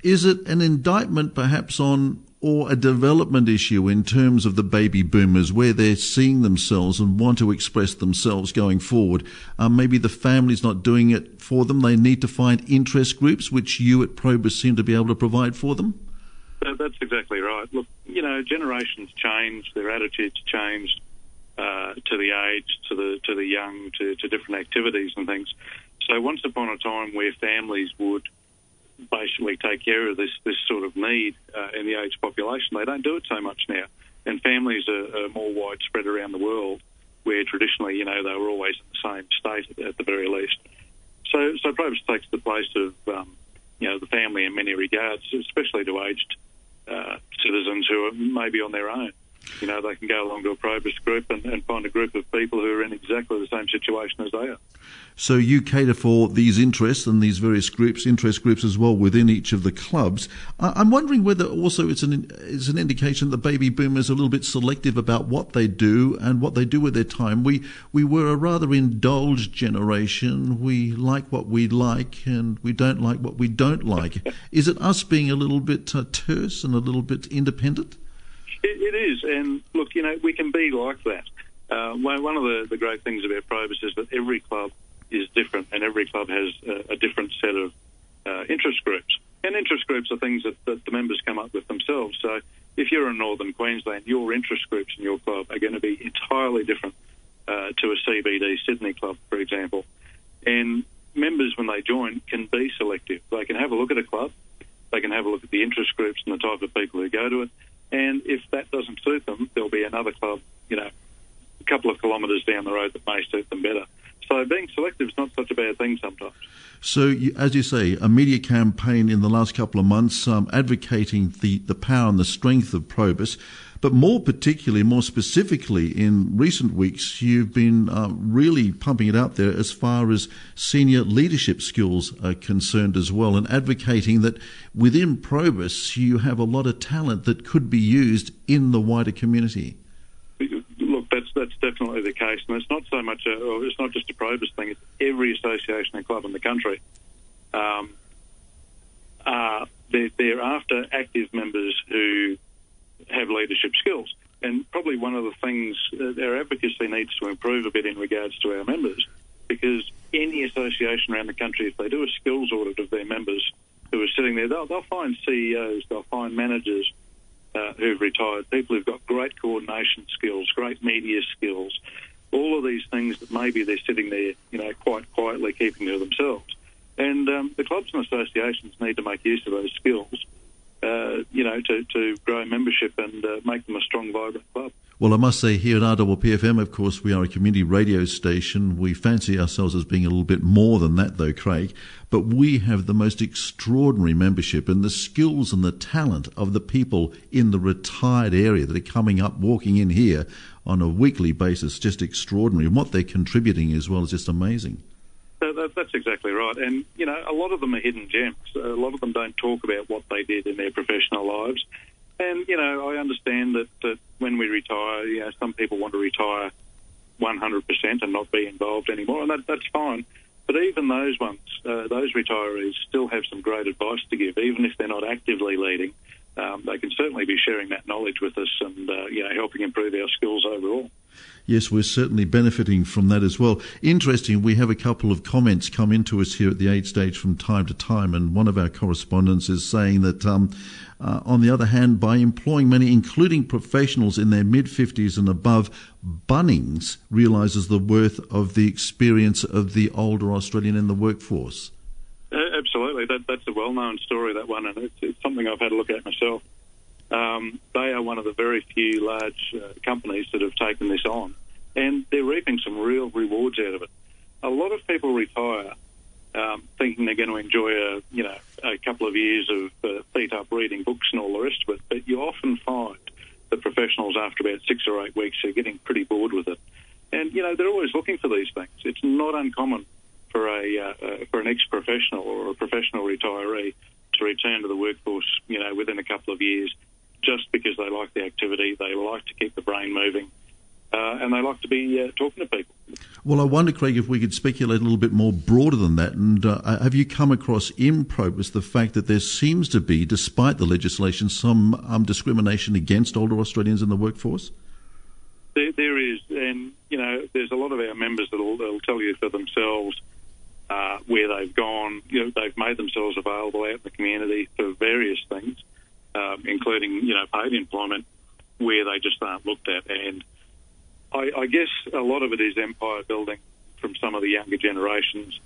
Is it an indictment, perhaps, on or a development issue in terms of the baby boomers where they're seeing themselves and want to express themselves going forward. Um, maybe the family's not doing it for them. They need to find interest groups, which you at Probus seem to be able to provide for them. That's exactly right. Look, you know, generations change, their attitudes change uh, to the age, to the to the young, to, to different activities and things. So once upon a time, where families would basically take care of this this sort of need uh, in the aged population. They don't do it so much now, and families are, are, more widespread around the world, where traditionally, you know, they were always in the same state at, the very least. So, so Probus takes the place of, um, you know, the family in many regards, especially to aged uh, citizens who are maybe on their own you know, they can go along to a Probus group and, and, find a group of people who are in exactly the same situation as they are. So you cater for these interests and these various groups, interest groups as well within each of the clubs. I'm wondering whether also it's an it's an indication that baby boomers are a little bit selective about what they do and what they do with their time. We we were a rather indulged generation. We like what we like and we don't like what we don't like. Is it us being a little bit uh, terse and a little bit independent? It, it is, and look, you know, we can be like that. Uh, one of the, the great things about Probus is that every club is different, and every club has a, a different set of uh, interest groups. And interest groups are things that, that the members come up with themselves. So if you're in northern Queensland, your interest groups in your club are going to be entirely different uh, to a CBD Sydney club, for example. And members, when they join, can be selective. They can have a look at a club, they can have a look at the interest groups and the type of people who go to it, and if that doesn't suit them, there'll be another club, you know, a couple of kilometres down the road that may suit them better. So being selective is not such a bad thing sometimes. So, as you say, a media campaign in the last couple of months um, advocating the, the power and the strength of Probus. But more particularly, more specifically, in recent weeks, you've been uh, really pumping it out there as far as senior leadership skills are concerned as well, and advocating that within Probus you have a lot of talent that could be used in the wider community. Look, that's that's definitely the case, and it's not so much a, it's not just a Probus thing. It's every association and club in the country. Um, uh, they're, they're after active members who have leadership skills. And probably one of the things uh, our advocacy needs to improve a bit in regards to our members, because any association around the country, if they do a skills audit of their members who are sitting there, they'll, they'll find CEOs, they'll find managers uh, who've retired, people who've got great coordination skills, great media skills, all of these things that maybe they're sitting there, you know, quite quietly keeping to themselves. And um, the clubs and associations need to make use of those skills you know, to, to grow membership and uh, make them a strong, vibrant club. Well, I must say here at RPPFM, of course, we are a community radio station. We fancy ourselves as being a little bit more than that, though, Craig. But we have the most extraordinary membership and the skills and the talent of the people in the retired area that are coming up, walking in here on a weekly basis, just extraordinary. And what they're contributing as well is just amazing. That, that's exactly right. And, you know, a lot of them are hidden gems. A lot of them don't talk about what they did in their professional lives. And, you know, I understand that, that when we retire, you know, some people want to retire 100% and not be involved anymore, and that, that's fine. But even those ones, uh, those retirees still have some great advice to give, even if they're not actively leading. Um, they can certainly be sharing that knowledge with us and, uh, you know, helping improve our skills overall yes, we're certainly benefiting from that as well. Interesting, we have a couple of comments come into us here at the Age Stage from time to time, and one of our correspondents is saying that, um, uh, on the other hand, by employing many, including professionals in their mid 50s and above, Bunnings realises the worth of the experience of the older Australian in the workforce. Absolutely, that, that's a well-known story. That one, and it's, it's something I've had a look at myself. Um, they are one of the very few large uh, companies that have taken this on, and they're reaping some real rewards out of it. A lot of people retire um, thinking they're going to enjoy a you know a couple of years of uh, feet up reading books and all the rest of it, but you often find the professionals after about six or eight weeks are getting pretty bored with it, and you know they're always looking for these things. It's not uncommon for a uh, uh, for an ex-professional or a professional retiree to return to the workforce, you know, within a couple of years just because they like the activity, they like to keep the brain moving, uh, and they like to be uh, talking to people. Well, I wonder, Craig, if we could speculate a little bit more broader than that. And uh, have you come across in Probus the fact that there seems to be, despite the legislation, some um, discrimination against older Australians in the workforce? There, there is, and you know, there's a lot of our members that'll, that'll tell you for themselves uh, where they've gone. You know, they've made themselves available out in the community for various things um, including you know paid employment, where they just aren't looked at. And I, I guess a lot of it is empire building from some of the younger generations.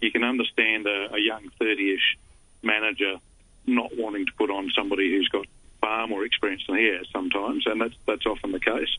You can understand a, a young 30-ish manager not wanting to put on somebody who's got far more experience than he has sometimes, and that's that's often the case.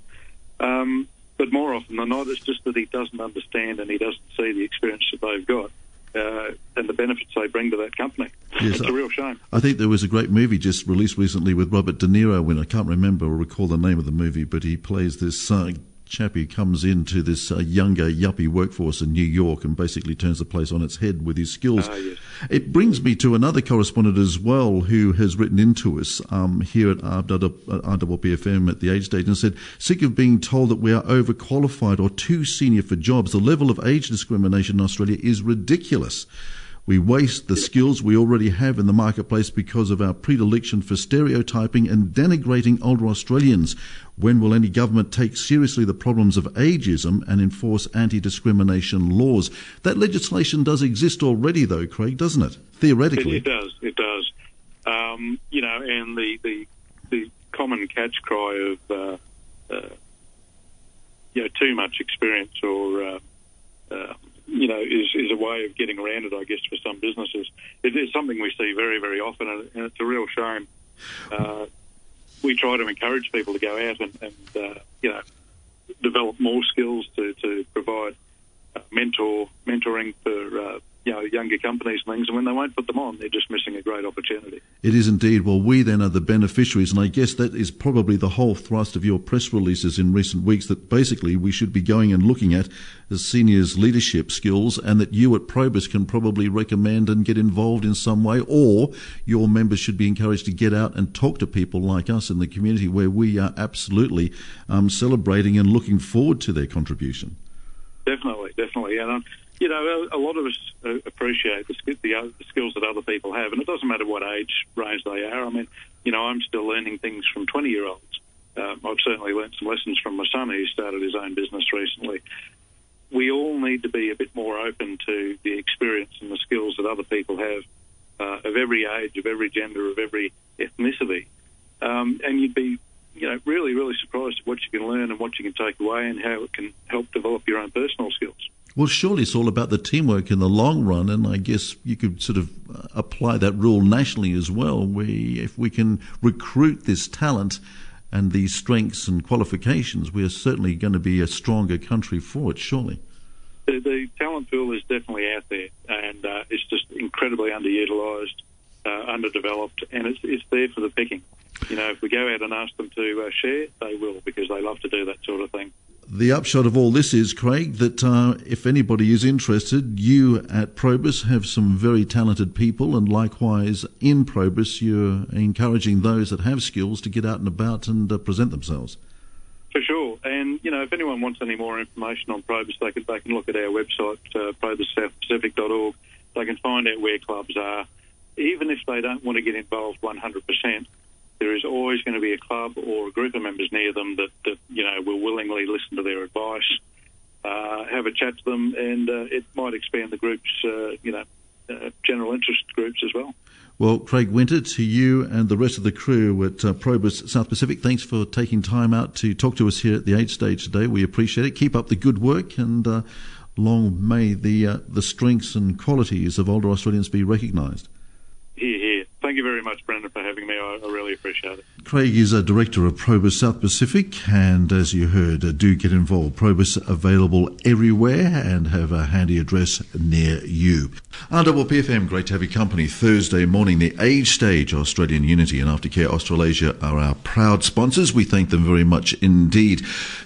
Um, but more often than not, it's just that he doesn't understand and he doesn't see the experience that they've got uh, and the benefits they bring to that company. Yes, it's a real shame. I think there was a great movie just released recently with Robert De Niro. When I can't remember or recall the name of the movie, but he plays this uh, chap who comes into this uh, younger yuppie workforce in New York and basically turns the place on its head with his skills. Uh, yes. It brings me to another correspondent as well who has written into us um, here at RWPFM at the age stage and said, sick of being told that we are overqualified or too senior for jobs. The level of age discrimination in Australia is ridiculous. We waste the skills we already have in the marketplace because of our predilection for stereotyping and denigrating older Australians. When will any government take seriously the problems of ageism and enforce anti discrimination laws? That legislation does exist already, though, Craig, doesn't it? Theoretically. It, it does. It does. Um, you know, and the, the, the common catch cry of, uh, uh, you know, too much experience or, uh, uh you know, is, is a way of getting around it, I guess, for some businesses. It is something we see very, very often, and it's a real shame. Uh, we try to encourage people to go out and, and uh, you know, develop more skills to, to provide mentor mentoring for uh, you know, younger companies and things, and when they won't put them on, they're just missing a great opportunity. It is indeed. Well, we then are the beneficiaries, and I guess that is probably the whole thrust of your press releases in recent weeks that basically we should be going and looking at as seniors' leadership skills, and that you at Probus can probably recommend and get involved in some way, or your members should be encouraged to get out and talk to people like us in the community where we are absolutely um, celebrating and looking forward to their contribution. Definitely, definitely. And um, you know, a, lot of us uh, appreciate the, the, skills that other people have, and it doesn't matter what age range they are. I mean, you know, I'm still learning things from 20 year olds. Um, I've certainly learned some lessons from my son who started his own business recently. We all need to be a bit more open to the experience and the skills that other people have uh, of every age, of every gender, of every ethnicity. Um, and you'd be, you know, really, really surprised at what you can learn and what you can take away and how it can help develop your own personal skills. Well, surely it's all about the teamwork in the long run, and I guess you could sort of uh, apply that rule nationally as well. We, if we can recruit this talent and these strengths and qualifications, we are certainly going to be a stronger country for it. Surely. The, the talent pool is definitely out there, and uh, it's just incredibly underutilised, uh, underdeveloped, and it's, it's there for the picking. You know, if we go out and ask them to uh, share, they will because they love to do that sort of thing the upshot of all this is, Craig, that uh, if anybody is interested, you at Probus have some very talented people, and likewise in Probus, you're encouraging those that have skills to get out and about and uh, present themselves. For sure, and you know, if anyone wants any more information on Probus, they can they can look at our website, uh, probussouthpacific.org. They can find out where clubs are. Even if they don't want to get involved 100%, there is always going to be a club or a group of members near them that, that you know will willingly listen to their advice, uh, have a chat to them, and uh, it might expand the group's uh, you know uh, general interest groups as well. Well, Craig Winter, to you and the rest of the crew at uh, Probus South Pacific, thanks for taking time out to talk to us here at the Age Stage today. We appreciate it. Keep up the good work, and uh, long may the the strengths and qualities of older Australians be recognised. Here, here. Thank you very much, Brendan, for having me. I, I really appreciate it. Craig is a director of Probus South Pacific, and as you heard, uh, do get involved. Probus available everywhere and have a handy address near you. RWPFM, great to have your company. Thursday morning, the Age Stage, Australian Unity and Aftercare Australasia are our proud sponsors. We thank them very much indeed.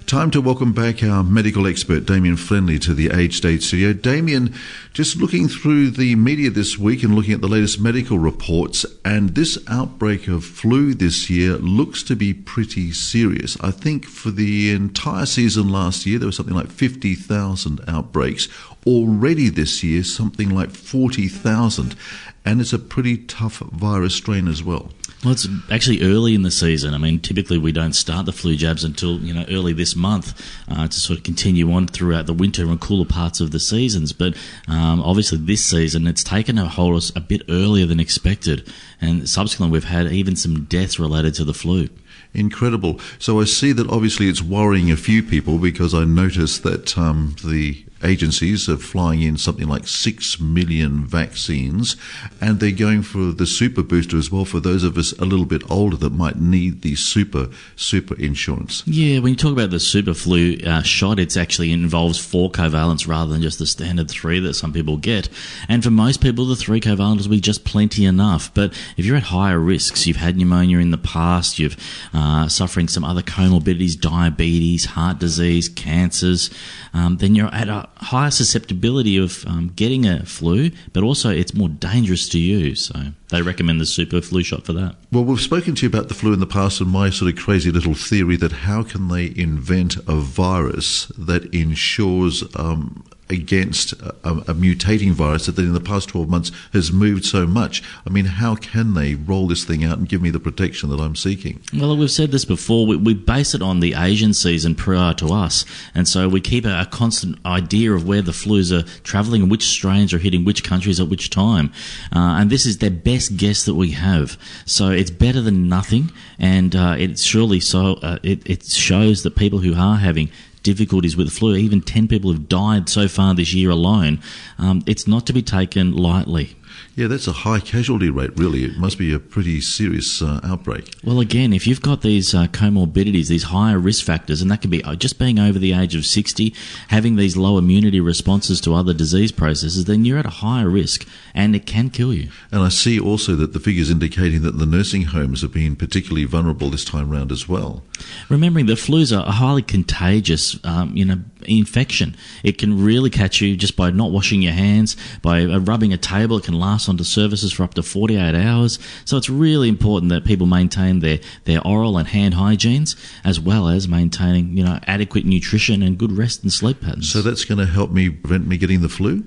Time to welcome back our medical expert, Damien Flenley, to the Age Stage studio. Damien, just looking through the media this week and looking at the latest medical reports, and this outbreak of flu this year looks to be pretty serious. I think for the entire season last year, there was something like 50,000 outbreaks. Already this year, something like 40,000. And it's a pretty tough virus strain as well. Well, it's actually early in the season. I mean, typically we don't start the flu jabs until you know early this month uh, to sort of continue on throughout the winter and cooler parts of the seasons. But um, obviously, this season it's taken a hold us a bit earlier than expected, and subsequently we've had even some deaths related to the flu. Incredible. So I see that obviously it's worrying a few people because I noticed that um, the agencies are flying in something like 6 million vaccines, and they're going for the super booster as well for those of us a little bit older that might need the super, super insurance. Yeah, when you talk about the super flu uh, shot, it actually involves four covalents rather than just the standard three that some people get. And for most people, the three covalents will be just plenty enough. But if you're at higher risks, you've had pneumonia in the past, you've uh, suffering some other comorbidities, diabetes, heart disease, cancers, um, then you're at a higher susceptibility of um, getting a flu, but also it's more dangerous to you. So they recommend the super flu shot for that. Well, we've spoken to you about the flu in the past and my sort of crazy little theory that how can they invent a virus that ensures um, against a, a, mutating virus that in the past 12 months has moved so much. I mean, how can they roll this thing out and give me the protection that I'm seeking? Well, we've said this before. We, we base it on the Asian season prior to us. And so we keep a, a constant idea of where the flus are travelling and which strains are hitting which countries at which time. Uh, and this is their best guess that we have. So it's better than nothing. And uh, it surely so uh, it, it shows that people who are having difficulties with the flu. Even 10 people have died so far this year alone. Um, it's not to be taken lightly. Yeah, that's a high casualty rate, really. It must be a pretty serious uh, outbreak. Well, again, if you've got these uh, comorbidities, these higher risk factors, and that could be uh, just being over the age of 60, having these low immunity responses to other disease processes, then you're at a higher risk and it can kill you. And I see also that the figures indicating that the nursing homes have been particularly vulnerable this time round as well. Remembering that flu's a highly contagious, um, you know, infection. It can really catch you just by not washing your hands, by uh, rubbing a table. It can last onto surfaces for up to 48 hours. So it's really important that people maintain their, their oral and hand hygienes, as well as maintaining, you know, adequate nutrition and good rest and sleep patterns. So that's going to help me prevent me getting the flu?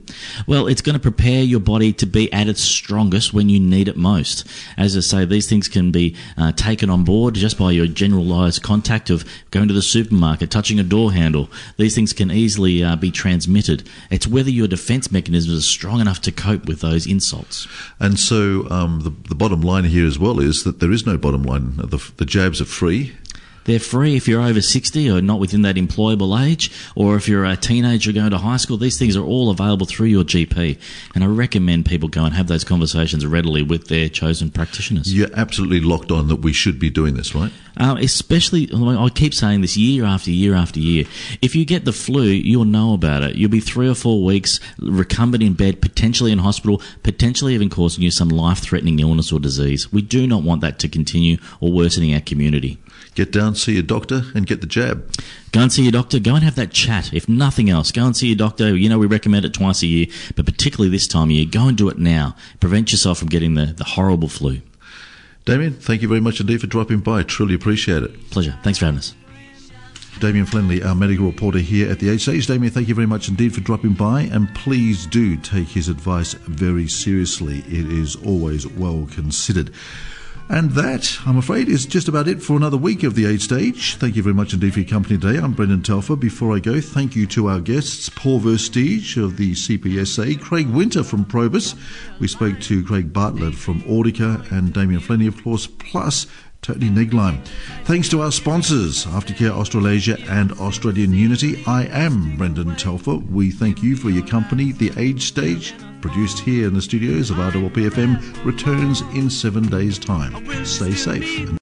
Well, it's going to prepare your body to be at its strongest when you need it most. As I say, these things can be uh, taken on board just by your generalized contact of going to the supermarket, touching a door handle. These things can easily uh, be transmitted. It's whether your defense mechanisms are strong enough to cope with those insults. And so um, the, the bottom line here as well is that there is no bottom line. The, the jabs are free. They're free if you're over 60 or not within that employable age, or if you're a teenager going to high school. These things are all available through your GP. And I recommend people go and have those conversations readily with their chosen practitioners. You're absolutely locked on that we should be doing this, right? Um, especially, I keep saying this year after year after year. If you get the flu, you'll know about it. You'll be three or four weeks recumbent in bed, potentially in hospital, potentially even causing you some life threatening illness or disease. We do not want that to continue or worsening our community. Get down, see your doctor, and get the jab. Go and see your doctor. Go and have that chat. If nothing else, go and see your doctor. You know, we recommend it twice a year, but particularly this time of year, go and do it now. Prevent yourself from getting the, the horrible flu. Damien, thank you very much indeed for dropping by. Truly appreciate it. Pleasure. Thanks for having us. Damien Flenley, our medical reporter here at the Age Damien, thank you very much indeed for dropping by, and please do take his advice very seriously. It is always well considered. And that, I'm afraid, is just about it for another week of the Age Stage. Thank you very much indeed for your company today. I'm Brendan Telfer. Before I go, thank you to our guests, Paul Versteege of the CPSA, Craig Winter from Probus. We spoke to Craig Bartlett from Audika and Damien Flenley, of course, plus Tony Negline. Thanks to our sponsors, Aftercare Australasia and Australian Unity. I am Brendan Telfer. We thank you for your company. The Age Stage, produced here in the studios of RWPFM, returns in seven days' time. Stay safe.